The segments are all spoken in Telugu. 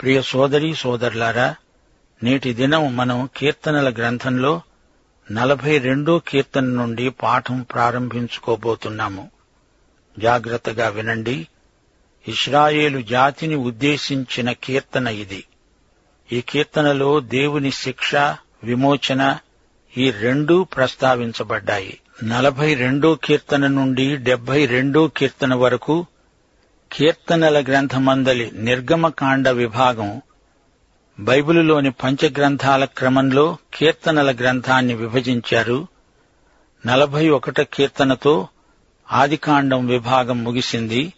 ప్రియ సోదరి సోదరులారా నేటి దినం మనం కీర్తనల గ్రంథంలో నలభై రెండో కీర్తన నుండి పాఠం ప్రారంభించుకోబోతున్నాము. జాగ్రత్తగా వినండి. ఇస్రాయేలు జాతిని ఉద్దేశించిన కీర్తన ఇది. ఈ కీర్తనలో దేవుని శిక్ష విమోచన ఈ రెండూ ప్రస్తావించబడ్డాయి. నలభై రెండో కీర్తన నుండి డెబ్బై రెండో కీర్తన వరకు కీర్తనల గ్రంథమందలి నిర్గమకాండ విభాగం బైబిలులోని పంచగ్రంథాల క్రమంలో కీర్తనల గ్రంథాన్ని విభజించారు. నలభై ఒకట కీర్తనతో ఆదికాండం విభాగం ముగిసింది.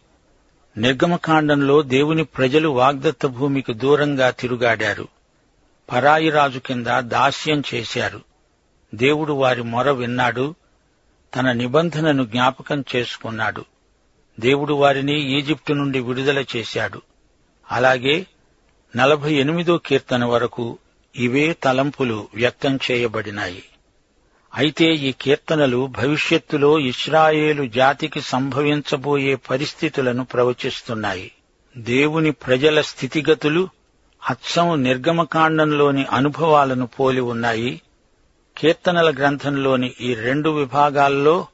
నిర్గమకాండంలో దేవుని ప్రజలు వాగ్దత్త భూమికి దూరంగా తిరుగాడారు. పరాయి రాజు కింద దాస్యం చేశారు. దేవుడు వారి మొర విన్నాడు. తన నిబంధనను జ్ఞాపకం చేసుకున్నాడు. దేవుడు వారిని ఈజిప్టు నుండి విడుదల చేశాడు. అలాగే నలభై ఎనిమిదో కీర్తన వరకు ఇవే తలంపులు వ్యక్తం చేయబడినాయి. అయితే ఈ కీర్తనలు భవిష్యత్తులో ఇస్రాయేలు జాతికి సంభవించబోయే పరిస్థితులను ప్రవచిస్తున్నాయి. దేవుని ప్రజల స్థితిగతులు అచ్చం నిర్గమకాండంలోని అనుభవాలను పోలి ఉన్నాయి. కీర్తనల గ్రంథంలోని ఈ రెండు విభాగాల్లో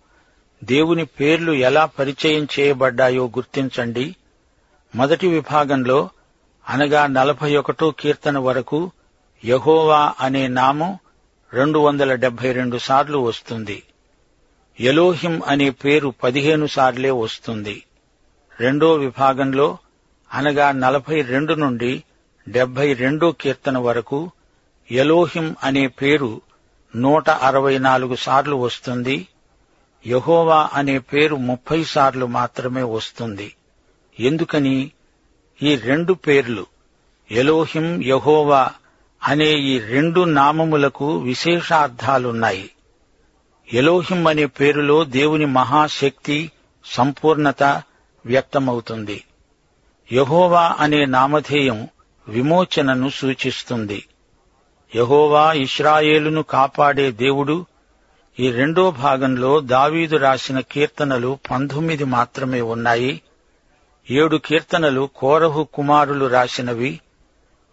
దేవుని పేర్లు ఎలా పరిచయం చేయబడ్డాయో గుర్తించండి. మొదటి విభాగంలో అనగా నలభై ఒకటో కీర్తన వరకు యహోవా అనే నామం రెండు వందల డెబ్బై రెండు సార్లు వస్తుంది. ఎలోహిం అనే పేరు పదిహేను సార్లే వస్తుంది. రెండో విభాగంలో అనగా నలభై రెండు నుండి డెబ్బై రెండో కీర్తన వరకు ఎలోహిం అనే పేరు నూట అరవై నాలుగు సార్లు వస్తుంది. యహోవా అనే పేరు ముప్పై సార్లు మాత్రమే వస్తుంది. ఎందుకని? ఈ రెండు పేర్లు ఎలోహిం యహోవా అనే ఈ రెండు నామములకు విశేషార్థాలున్నాయి. ఎలోహిం అనే పేరులో దేవుని మహాశక్తి సంపూర్ణత వ్యక్తమవుతుంది. యహోవా అనే నామధేయం విమోచనను సూచిస్తుంది. యహోవా ఇస్రాయేలును కాపాడే దేవుడు ఈ రెండో భాగంలో దావీదు రాసిన కీర్తనలు పంతొమ్మిది మాత్రమే ఉన్నాయి. ఏడు కీర్తనలు కోరహు కుమారులు రాసినవి.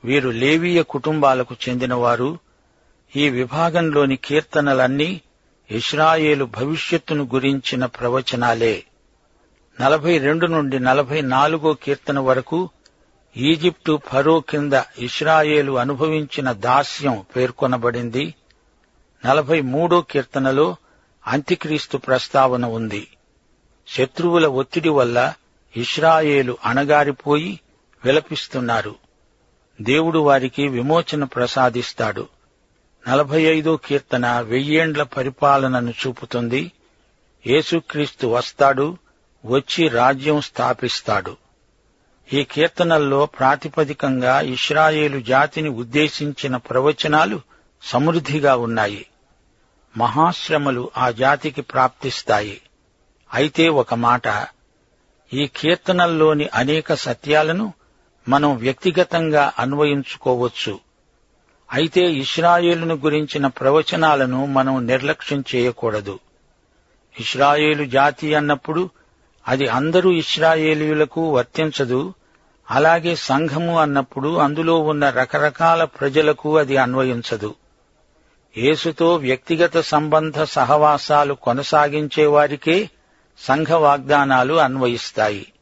వీరు లేవీయ కుటుంబాలకు చెందినవారు. ఈ విభాగంలోని కీర్తనలన్నీ ఇస్రాయేలు భవిష్యత్తును గురించిన ప్రవచనాలే. నలభై రెండు నుండి నలభై నాలుగో కీర్తన వరకు ఈజిప్టు ఫరో కింద ఇస్రాయేలు అనుభవించిన దాస్యం పేర్కొనబడింది. నలభై మూడో కీర్తనలో అంత్యక్రీస్తు ప్రస్తావన ఉంది. శత్రువుల ఒత్తిడి వల్ల ఇస్రాయేలు అణగారిపోయి విలపిస్తున్నారు. దేవుడు వారికి విమోచన ప్రసాదిస్తాడు. నలభై ఐదో కీర్తన వెయ్యేండ్ల పరిపాలనను చూపుతుంది. యేసుక్రీస్తు వస్తాడు వచ్చి రాజ్యం స్థాపిస్తాడు. ఈ కీర్తనల్లో ప్రాతిపదికంగా ఇస్రాయేలు జాతిని ఉద్దేశించిన ప్రవచనాలు సమృద్ధిగా ఉన్నాయి. మహాశ్రమలు ఆ జాతికి ప్రాప్తిస్తాయి. అయితే ఒక మాట ఈ కీర్తనల్లోని అనేక సత్యాలను మనం వ్యక్తిగతంగా అన్వయించుకోవచ్చు. అయితే ఇస్రాయేలును గురించిన ప్రవచనాలను మనం నిర్లక్ష్యం చేయకూడదు. ఇస్రాయేలు జాతి అన్నప్పుడు అది అందరూ ఇస్రాయేలీయులకు వర్తించదు అలాగే సంఘము అన్నప్పుడు అందులో ఉన్న రకరకాల ప్రజలకు అది అన్వయించదు. యేసుతో వ్యక్తిగత సంబంధ సహవాసాలు కొనసాగించే వారికే సంఘ వాగ్దానాలు అన్వయిస్తాయి.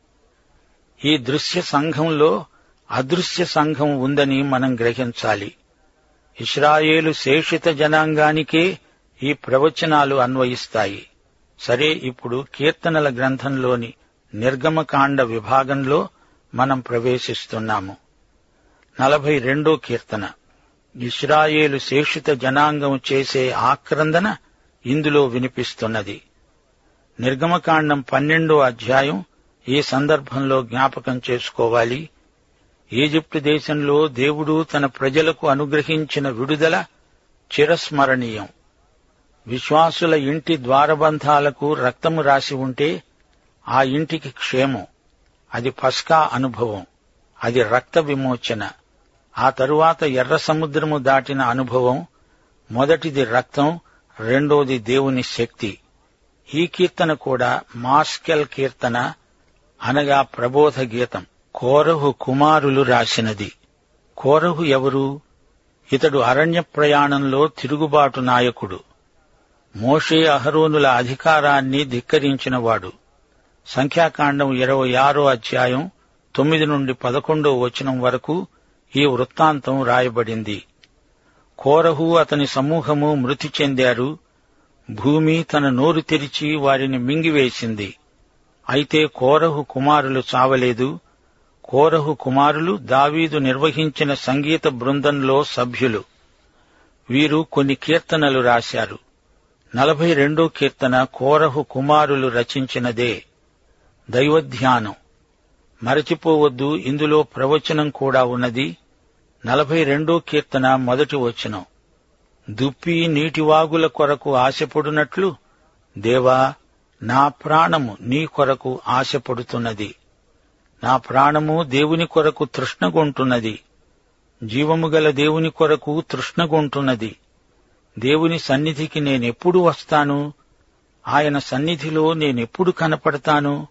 ఈ దృశ్య సంఘంలో అదృశ్య సంఘం ఉందని మనం గ్రహించాలి. ఇస్రాయేలు శేషిత జనాంగానికే ఈ ప్రవచనాలు అన్వయిస్తాయి. సరే ఇప్పుడు కీర్తనల గ్రంథంలోని నిర్గమకాండ విభాగంలో మనం ప్రవేశిస్తున్నాము. నలభై రెండో కీర్తన. ఇస్రాయేలు శేషిత జనాంగం చేసే ఆక్రందన ఇందులో వినిపిస్తున్నది. నిర్గమకాండం పన్నెండో అధ్యాయం ఈ సందర్భంలో జ్ఞాపకం చేసుకోవాలి. ఈజిప్టు దేశంలో దేవుడు తన ప్రజలకు అనుగ్రహించిన విడుదల చిరస్మరణీయం. విశ్వాసుల ఇంటి ద్వారబంధాలకు రక్తము రాసి ఉంటే ఆ ఇంటికి క్షేమం. అది పస్కా అనుభవం. అది రక్త విమోచన. ఆ తరువాత ఎర్ర సముద్రము దాటిన అనుభవం మొదటిది రక్తం రెండోది దేవుని శక్తి. ఈ కీర్తన కూడా మాస్కెల్ కీర్తన అనగా ప్రబోధ గీతం. కోరహు కుమారులు రాసినది. కోరహు ఎవరు? ఇతడు అరణ్య ప్రయాణంలో తిరుగుబాటు నాయకుడు. మోషే అహరోనుల అధికారాన్ని ధిక్కరించినవాడు. సంఖ్యాకాండం ఇరవై ఆరో అధ్యాయం తొమ్మిది నుండి పదకొండో వచనం వరకు ఈ వృత్తాంతం రాయబడింది. కోరహు అతని సమూహము మృతి చెందారు. భూమి తన నోరు తెరిచి వారిని మింగివేసింది. అయితే కోరహు కుమారులు చావలేదు. కోరహు కుమారులు దావీదు నిర్వహించిన సంగీత బృందంలో సభ్యులు. వీరు కొన్ని కీర్తనలు రాశారు. నలభై రెండో కీర్తన కోరహు కుమారులు రచించినదే. దైవధ్యానం. మరచిపోవద్దు ఇందులో ప్రవచనం కూడా ఉన్నది. నలభై రెండో కీర్తన మొదటి వచనం. దుప్పి నీటివాగుల కొరకు ఆశపడునట్లు దేవా నా ప్రాణము నీ కొరకు ఆశపడుతున్నది. నా ప్రాణము దేవుని కొరకు తృష్ణగొంటున్నది. జీవము గల దేవుని కొరకు తృష్ణగొంటున్నది. దేవుని సన్నిధికి నేనెప్పుడు వస్తాను? ఆయన సన్నిధిలో నేనెప్పుడు కనపడతాను?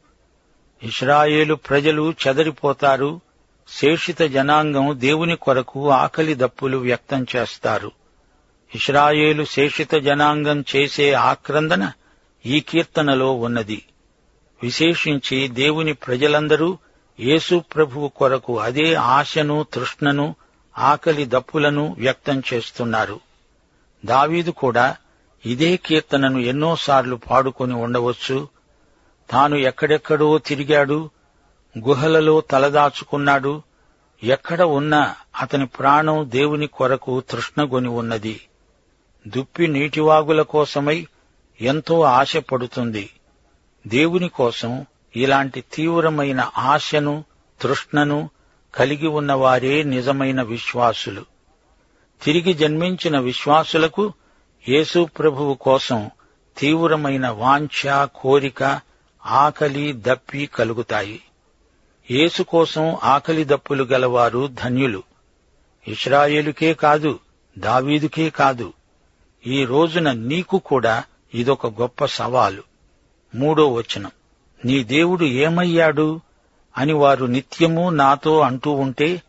ఇస్రాయేలు ప్రజలు చెదరిపోతారు. శేషిత జనాంగం దేవుని కొరకు ఆకలి దప్పులు వ్యక్తం చేస్తారు. ఇస్రాయేలు శేషిత జనాంగం చేసే ఆక్రందన ఈ కీర్తనలో ఉన్నది. విశేషించి దేవుని ప్రజలందరూ యేసు ప్రభువు కొరకు అదే ఆశను తృష్ణను ఆకలి దప్పులను వ్యక్తం చేస్తున్నారు. దావీదు కూడా ఇదే కీర్తనను ఎన్నోసార్లు పాడుకొని ఉండవచ్చు. తాను ఎక్కడెక్కడో తిరిగాడు గుహలలో తలదాచుకున్నాడు. ఎక్కడ ఉన్నా అతని ప్రాణం దేవుని కొరకు తృష్ణగొని ఉన్నది. దుప్పి నీటివాగుల కోసమై ఎంతో ఆశపడుతుంది దేవుని కోసం ఇలాంటి తీవ్రమైన ఆశను తృష్ణను కలిగి ఉన్నవారే నిజమైన విశ్వాసులు. తిరిగి జన్మించిన విశ్వాసులకు యేసు ప్రభువు కోసం తీవ్రమైన వాంఛ కోరిక ఆకలి దప్పి కలుగుతాయి. యేసు కోసం ఆకలి దప్పులు గలవారు ధన్యులు. ఇస్రాయేలుకే కాదు దావీదుకే కాదు. ఈ రోజున నీకు కూడా ఇదొక గొప్ప సవాలు. మూడో వచనం. నీ దేవుడు ఏమయ్యాడు? అని వారు నిత్యము నాతో అంటూ ఉంటే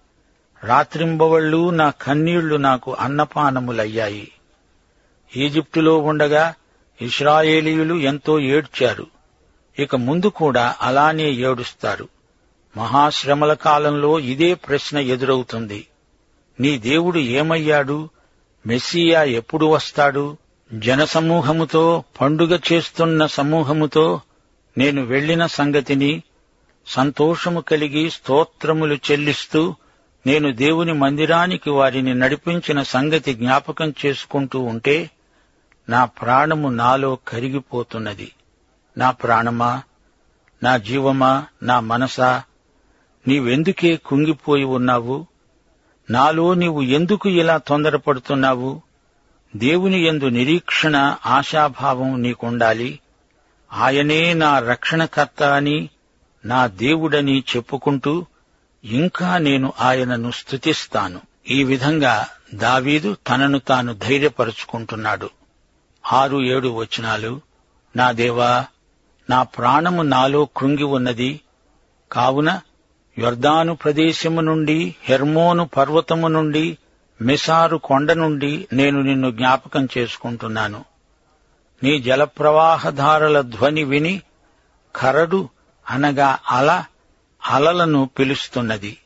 రాత్రింబవళ్ళు నా కన్నీళ్ళు నాకు అన్నపానములయ్యాయి. ఈజిప్టులో ఉండగా ఇస్రాయేలీయులు ఎంతో ఏడ్చారు. ఇక ముందు కూడా అలానే ఏడుస్తారు. మహాశ్రమల కాలంలో ఇదే ప్రశ్న ఎదురవుతుంది. నీ దేవుడు ఏమయ్యాడు? మెస్సియా ఎప్పుడు వస్తాడు? జనసమూహముతో పండుగ చేస్తున్న సమూహముతో నేను వెళ్ళిన సంగతిని సంతోషము కలిగి స్తోత్రములు చెల్లిస్తూ నేను దేవుని మందిరానికి వారిని నడిపించిన సంగతి జ్ఞాపకం చేసుకుంటూ ఉంటే నా ప్రాణము నాలో కరిగిపోతున్నది. నా ప్రాణమా? నా జీవమా? నా మనసా? నీవెందుకే కుంగిపోయి ఉన్నావు? నాలో నీవు ఎందుకు ఇలా తొందరపడుతున్నావు? దేవుని యందు నిరీక్షణ ఆశాభావం నీకుండాలి. ఆయనే నా రక్షణకర్త అని నా దేవుడని చెప్పుకుంటూ ఇంకా నేను ఆయనను స్తుతిస్తాను. ఈ విధంగా దావీదు తనను తాను ధైర్యపరుచుకుంటున్నాడు. ఆరు ఏడు వచనాలు. నా దేవా నా ప్రాణము నాలో కృంగి ఉన్నది. కావున యొర్దాను ప్రదేశము నుండి హెర్మోను పర్వతము నుండి మిసారు కొండ నుండి నేను నిన్ను జ్ఞాపకం చేసుకుంటున్నాను. నీ జలప్రవాహధారల ధ్వని విని కరడు అనగా అల అలలను పిలుస్తున్నది.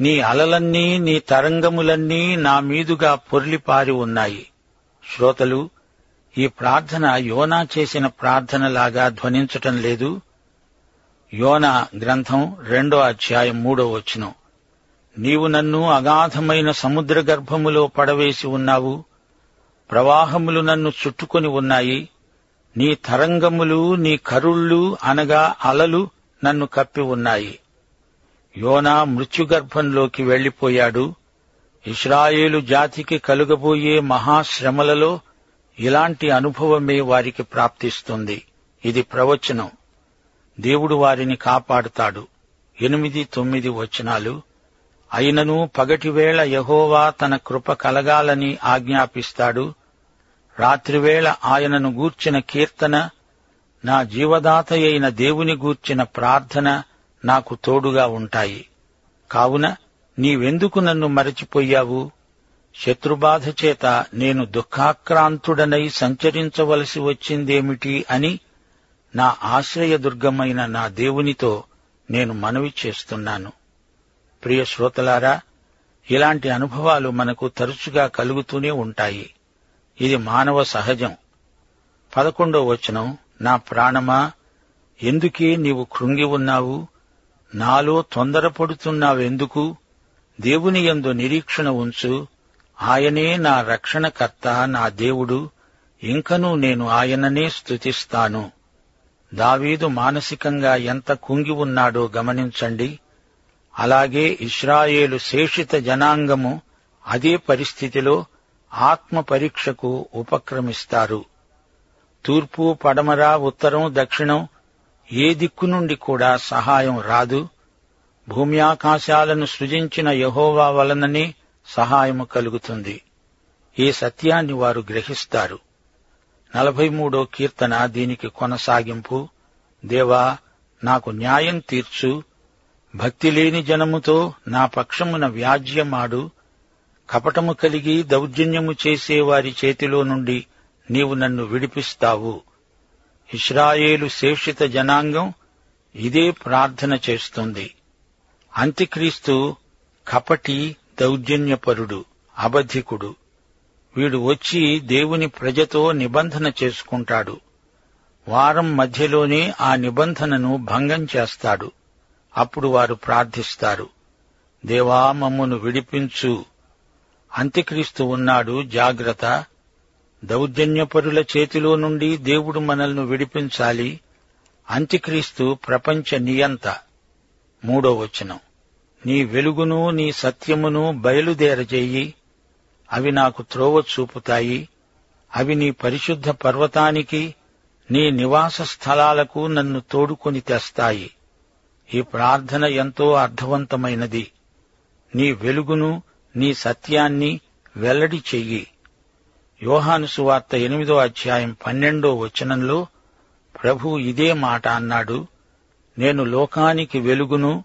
నీ అలలన్నీ నీ తరంగములన్నీ నా మీదుగా పొర్లిపారి ఉన్నాయి. శ్రోతలు ఈ ప్రార్థన యోనా చేసిన ప్రార్థనలాగా ధ్వనించటం లేదు. యోన గ్రంథం రెండో అధ్యాయం మూడో వచనం. నీవు నన్ను అగాధమైన సముద్ర గర్భములో పడవేసి ఉన్నావు. ప్రవాహములు నన్ను చుట్టుకొని ఉన్నాయి. నీ తరంగములు నీ కరుళ్ళు అనగా అలలు నన్ను కప్పి ఉన్నాయి. యోనా మృత్యుగర్భంలోకి వెళ్ళిపోయాడు ఇస్రాయేలు జాతికి కలుగబోయే మహాశ్రమలలో ఇలాంటి అనుభవమే వారికి ప్రాప్తిస్తుంది. ఇది ప్రవచనం. దేవుడు వారిని కాపాడుతాడు. ఎనిమిది తొమ్మిది వచనాలు. అయినను పగటివేళ యహోవా తన కృప కలగాలని ఆజ్ఞాపిస్తాడు. రాత్రివేళ ఆయనను గూర్చిన కీర్తన నా జీవదాత అయిన దేవుని గూర్చిన ప్రార్థన నాకు తోడుగా ఉంటాయి. కావున నీవెందుకు నన్ను మరచిపోయావు? శత్రుబాధ చేత నేను దుఃఖాక్రాంతుడనై సంచరించవలసి వచ్చిందేమిటి అని నా ఆశ్రయదుర్గమైన నా దేవునితో నేను మనవి చేస్తున్నాను. ప్రియ శ్రోతలారా ఇలాంటి అనుభవాలు మనకు తరచుగా కలుగుతూనే ఉంటాయి. ఇది మానవ సహజం. పదకొండో వచనం నా ప్రాణమా ఎందుకే నీవు కృంగి ఉన్నావు? నాలో తొందరపడుతున్నావెందుకు? దేవుని యందు నిరీక్షణ ఉంచు. ఆయనే నా రక్షణకర్త నా దేవుడు. ఇంకనూ నేను ఆయననే స్తుతిస్తాను. దావీదు మానసికంగా ఎంత కుంగి ఉన్నాడో గమనించండి. అలాగే ఇస్రాయేలు శేషిత జనాంగము అదే పరిస్థితిలో ఆత్మ పరీక్షకు ఉపక్రమిస్తారు. తూర్పు పడమర ఉత్తరం దక్షిణం ఏ దిక్కు నుండి కూడా సహాయం రాదు. భూమి ఆకాశాలను సృజించిన యహోవా వలననే సహాయము కలుగుతుంది. ఈ సత్యాన్ని వారు గ్రహిస్తారు. నలభై మూడో కీర్తన దీనికి కొనసాగింపు. దేవా నాకు న్యాయం తీర్చు. భక్తి లేని జనముతో నా పక్షమున వ్యాజ్యమాడు. కపటము కలిగి దౌర్జన్యము చేసే వారి చేతిలో నుండి నీవు నన్ను విడిపిస్తావు. ఇస్రాయేలు శేషిత జనాంగం ఇదే ప్రార్థన చేస్తుంది. అంత్యక్రీస్తు కపటి దౌర్జన్యపరుడు అబద్ధికుడు. వీడు వచ్చి దేవుని ప్రజతో నిబంధన చేసుకుంటాడు. వారం మధ్యలోనే ఆ నిబంధనను భంగం చేస్తాడు. అప్పుడు వారు ప్రార్థిస్తారు. దేవా మమ్మును విడిపించు. అంత్యక్రీస్తు ఉన్నాడు జాగ్రత్త. దౌర్జన్యపరుల చేతిలో నుండి దేవుడు మనల్ని విడిపించాలి. అంత్యక్రీస్తు ప్రపంచ నియంత. మూడో వచనం. నీ వెలుగును నీ సత్యమును బయలుదేరజేయి. అవి నాకు త్రోవ చూపుతాయి. అవి నీ పరిశుద్ధ పర్వతానికి నీ నివాస స్థలాలకు నన్ను తోడుకొని తెస్తాయి. ఈ ప్రార్థన ఎంతో అర్థవంతమైనది. నీ వెలుగును నీ సత్యాన్ని వెల్లడి చెయ్యి. యోహాను సువార్త ఎనిమిదో అధ్యాయం పన్నెండో వచనంలో ప్రభు ఇదే మాట అన్నాడు. నేను లోకానికి వెలుగును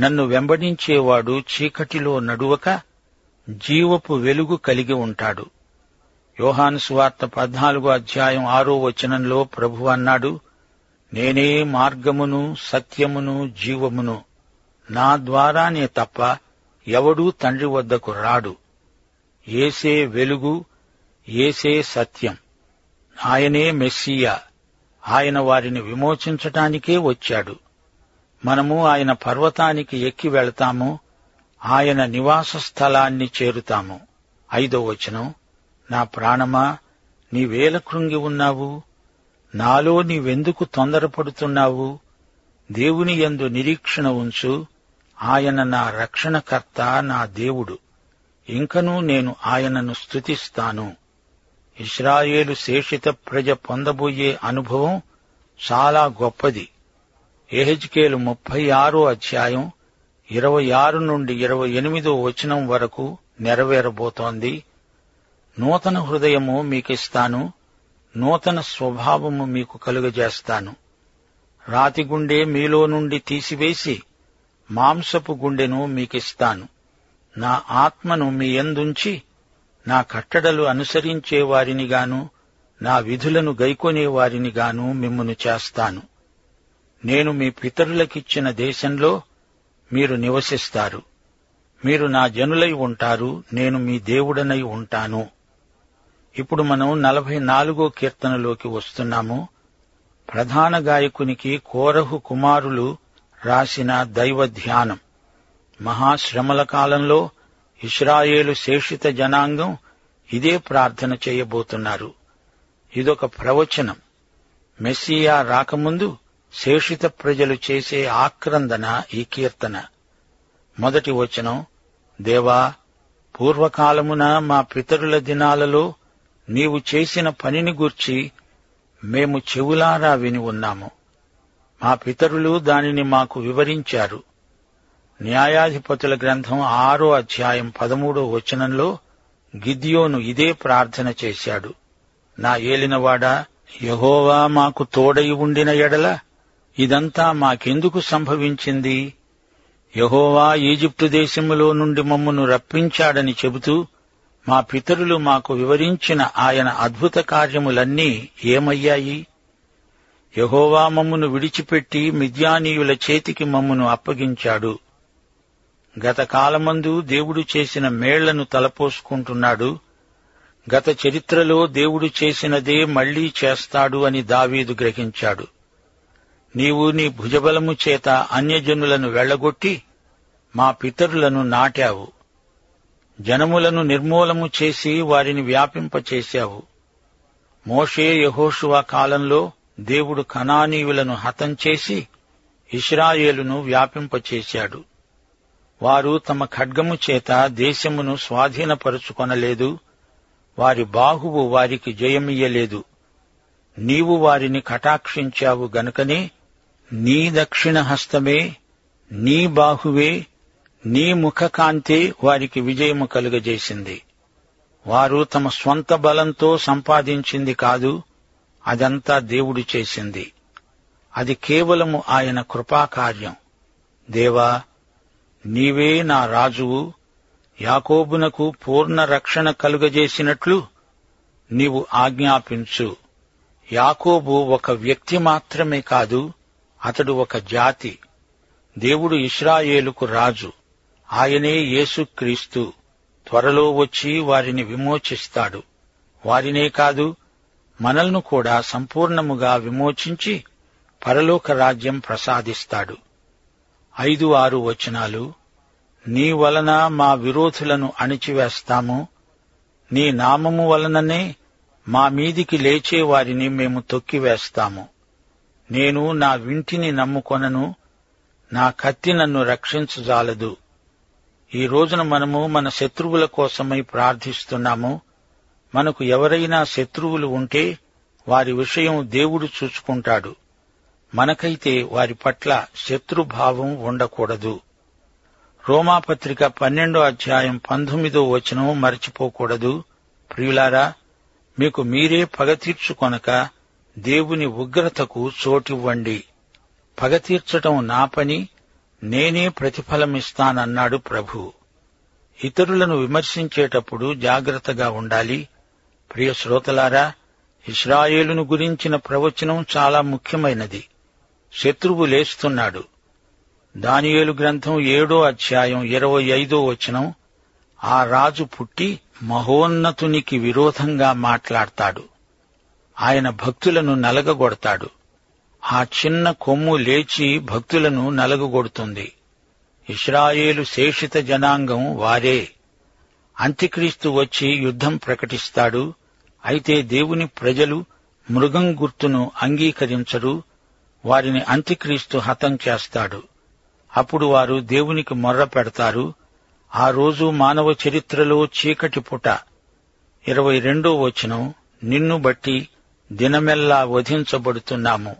నన్ను వెంబడించేవాడు చీకటిలో నడువక జీవపు వెలుగు కలిగి ఉంటాడు. యోహాను సువార్త పద్నాలుగో అధ్యాయం ఆరో వచనంలో ప్రభు అన్నాడు నేనే మార్గమును సత్యమును జీవమును. నా ద్వారానే తప్ప ఎవడూ తండ్రి వద్దకు రాడు. ఏసే వెలుగు ఏసే సత్యం. ఆయనే మెస్సియా. ఆయన వారిని విమోచించటానికే వచ్చాడు. మనము ఆయన పర్వతానికి ఎక్కి వెళతాము ఆయన నివాస స్థలాన్ని చేరుతాము. ఐదో వచనం నా ప్రాణమా నీవేల కృంగి ఉన్నావు? నాలో నీవెందుకు తొందరపడుతున్నావు? దేవుని యందు నిరీక్షణ ఉంచు. ఆయన నా రక్షణకర్త నా దేవుడు. ఇంకనూ నేను ఆయనను స్తుతిస్తాను. ఇస్రాయేలు శేషిత ప్రజ పొందబోయే అనుభవం చాలా గొప్పది. ఎహెజ్కేలు ముప్పై ఆరో అధ్యాయం ఇరవై ఆరు నుండి ఇరవై ఎనిమిదో వచనం వరకు నెరవేరబోతోంది. నూతన హృదయము మీకిస్తాను నూతన స్వభావము మీకు కలుగజేస్తాను. రాతి గుండె మీలో నుండి తీసివేసి మాంసపు గుండెను మీకిస్తాను. నా ఆత్మను మీ ఎందుంచి నా కట్టడలు అనుసరించే వారినిగాను నా విధులను గైకొనే వారినిగాను మిమ్మును చేస్తాను. నేను మీ పితరులకిచ్చిన దేశంలో మీరు నివసిస్తారు. మీరు నా జనులై ఉంటారు నేను మీ దేవుడనై ఉంటాను. ఇప్పుడు మనం నలభై నాలుగో కీర్తనలోకి వస్తున్నాము. ప్రధాన గాయకునికి కోరహు కుమారులు రాసిన దైవ ధ్యానం. మహాశ్రమల కాలంలో ఇస్రాయేలు శేషిత జనాంగం ఇదే ప్రార్థన చేయబోతున్నారు. ఇదొక ప్రవచనం. మెస్సియా రాకముందు శేషిత ప్రజలు చేసే ఆక్రందన ఈ కీర్తన. మొదటి వచనం దేవా పూర్వకాలమున మా పితరుల దినాలలో నీవు చేసిన పనిని గూర్చి మేము చెవులారా విని ఉన్నాము. మా పితరులు దానిని మాకు వివరించారు. న్యాయాధిపతుల గ్రంథం ఆరో అధ్యాయం పదమూడో వచనంలో గిద్యోను ఇదే ప్రార్థన చేశాడు. నా ఏలినవాడా యహోవా మాకు తోడై ఉండిన ఎడల ఇదంతా మాకెందుకు సంభవించింది? యహోవా ఈజిప్టు దేశములో నుండి మమ్మను రప్పించాడని చెబుతూ మా పితరులు మాకు వివరించిన ఆయన అద్భుత కార్యములన్నీ ఏమయ్యాయి? యహోవా మమ్మును విడిచిపెట్టి మిద్యానీయుల చేతికి మమ్మును అప్పగించాడు. గత కాలమందు దేవుడు చేసిన మేళ్ళను తలపోసుకుంటున్నాడు. గత చరిత్రలో దేవుడు చేసినదే మళ్ళీ చేస్తాడు అని దావీదు గ్రహించాడు. నీవు నీ భుజబలము చేత అన్యజనులను వెళ్ళగొట్టి మా పితరులను నాటావు. జనములను నిర్మూలము చేసి వారిని వ్యాపింపచేశావు మోషే యహోషువా కాలంలో దేవుడు కనానీయులను హతం చేసి ఇస్రాయేలును వ్యాపింపచేశాడు వారు తమ ఖడ్గము చేత దేశమును స్వాధీనపరుచుకొనలేదు. వారి బాహువు వారికి జయమియ్యలేదు. నీవు వారిని కటాక్షించావు గనుకనే నీ దక్షిణ హస్తమే నీ బాహువే నీ ముఖకాంతే వారికి విజయము కలుగజేసింది. వారు తమ స్వంత బలంతో సంపాదించింది కాదు అదంతా దేవుడు చేసింది. అది కేవలము ఆయన కృపాకార్యం. దేవా నీవే నా రాజువు యాకోబునకు పూర్ణ రక్షణ కలుగజేసినట్లు నీవు ఆజ్ఞాపించు. యాకోబు ఒక వ్యక్తి మాత్రమే కాదు అతడు ఒక జాతి. దేవుడు ఇస్రాయేలుకు రాజు. ఆయనే యేసుక్రీస్తు త్వరలో వచ్చి వారిని విమోచిస్తాడు. వారినే కాదు మనల్ని కూడా సంపూర్ణముగా విమోచించి పరలోక రాజ్యం ప్రసాదిస్తాడు. ఐదు ఆరు వచనాలు నీ వలన మా విరోధులను అణిచివేస్తాము. నీ నామము వలననే మా మీదికి లేచే వారిని మేము తొక్కివేస్తాము. నేను నా వింటిని నమ్ముకొనను నా కత్తి నన్ను రక్షించజాలదు. ఈ రోజున మనము మన శత్రువుల కోసమై ప్రార్థిస్తున్నాము. మనకు ఎవరైనా శత్రువులు ఉంటే వారి విషయం దేవుడు చూసుకుంటాడు మనకైతే వారి పట్ల శత్రుభావం ఉండకూడదు. రోమాపత్రిక పన్నెండో అధ్యాయం పంతొమ్మిదో వచనం మరచిపోకూడదు. ప్రియులారా మీకు మీరే పగ తీర్చుకొనక దేవుని ఉగ్రతకు చోటివ్వండి. పగ తీర్చటం నా పని నేనే ప్రతిఫలమిస్తానన్నాడు ప్రభు. ఇతరులను విమర్శించేటప్పుడు జాగ్రత్తగా ఉండాలి. ప్రియ శ్రోతలారా ఇస్రాయేలును గురించిన ప్రవచనం చాలా ముఖ్యమైనది. శత్రువు లేస్తున్నాడు. దానియేలు గ్రంథం ఏడో అధ్యాయం ఇరవై ఐదో వచనం ఆ రాజు పుట్టి మహోన్నతునికి విరోధంగా మాట్లాడతాడు. ఆయన భక్తులను నలగగొడతాడు. ఆ చిన్న కొమ్ము లేచి భక్తులను నలగగొడుతుంది. ఇస్రాయేలు శేషిత జనాంగం వారే. అంత్యక్రీస్తు వచ్చి యుద్ధం ప్రకటిస్తాడు. అయితే దేవుని ప్రజలు మృగం గుర్తును అంగీకరించరు. వారిని అంత్యక్రీస్తు హతం చేస్తాడు. అప్పుడు వారు దేవునికి మొర్ర పెడతారు. ఆ రోజు మానవ చరిత్రలో చీకటి పుట ఇరవై రెండో వచనం నిన్ను బట్టి దినమెల్లా వధించబడుతున్నాము.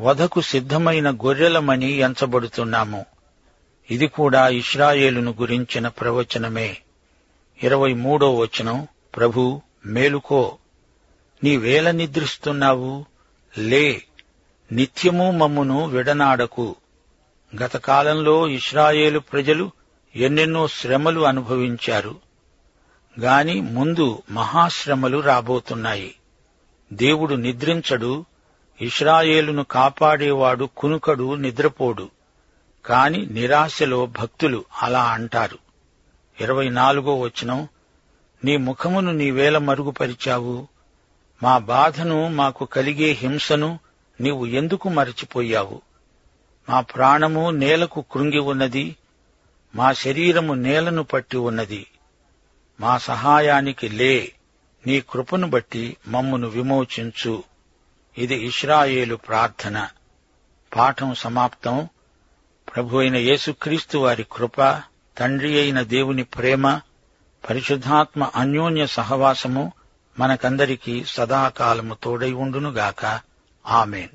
వధకు సిద్ధమైన గొర్రెలమని ఎంచబడుతున్నాము. ఇది కూడా ఇస్రాయేలును గురించిన ప్రవచనమే. ఇరవై మూడో వచనం ప్రభు మేలుకో. నీవేల నిద్రిస్తున్నావు లే. నిత్యము మమ్మును విడనాడకు. గతకాలంలో ఇస్రాయేలు ప్రజలు ఎన్నెన్నో శ్రమలు అనుభవించారు. గాని ముందు మహాశ్రమలు రాబోతున్నాయి. దేవుడు నిద్రించడు ఇష్రాయేలును కాపాడేవాడు కునుకడు నిద్రపోడు. కాని నిరాశలో భక్తులు అలా అంటారు. ఇరవై నాలుగో వచనం నీ ముఖమును నీవేల మరుగుపరిచావు. మా బాధను మాకు కలిగే హింసను నీవు ఎందుకు మరచిపోయావు? మా ప్రాణము నేలకు కృంగి ఉన్నది మా శరీరము నేలను పట్టి ఉన్నది. మా సహాయానికి లే. నీ కృపను బట్టి మమ్మును విమోచించు. ఇది ఇస్రాయేలు ప్రార్థన. పాఠం సమాప్తం. ప్రభు అయిన యేసుక్రీస్తు వారి కృప తండ్రి అయిన దేవుని ప్రేమ పరిశుద్ధాత్మ అన్యోన్య సహవాసము మనకందరికీ సదాకాలము తోడై ఉండునుగాక. ఆమెన్.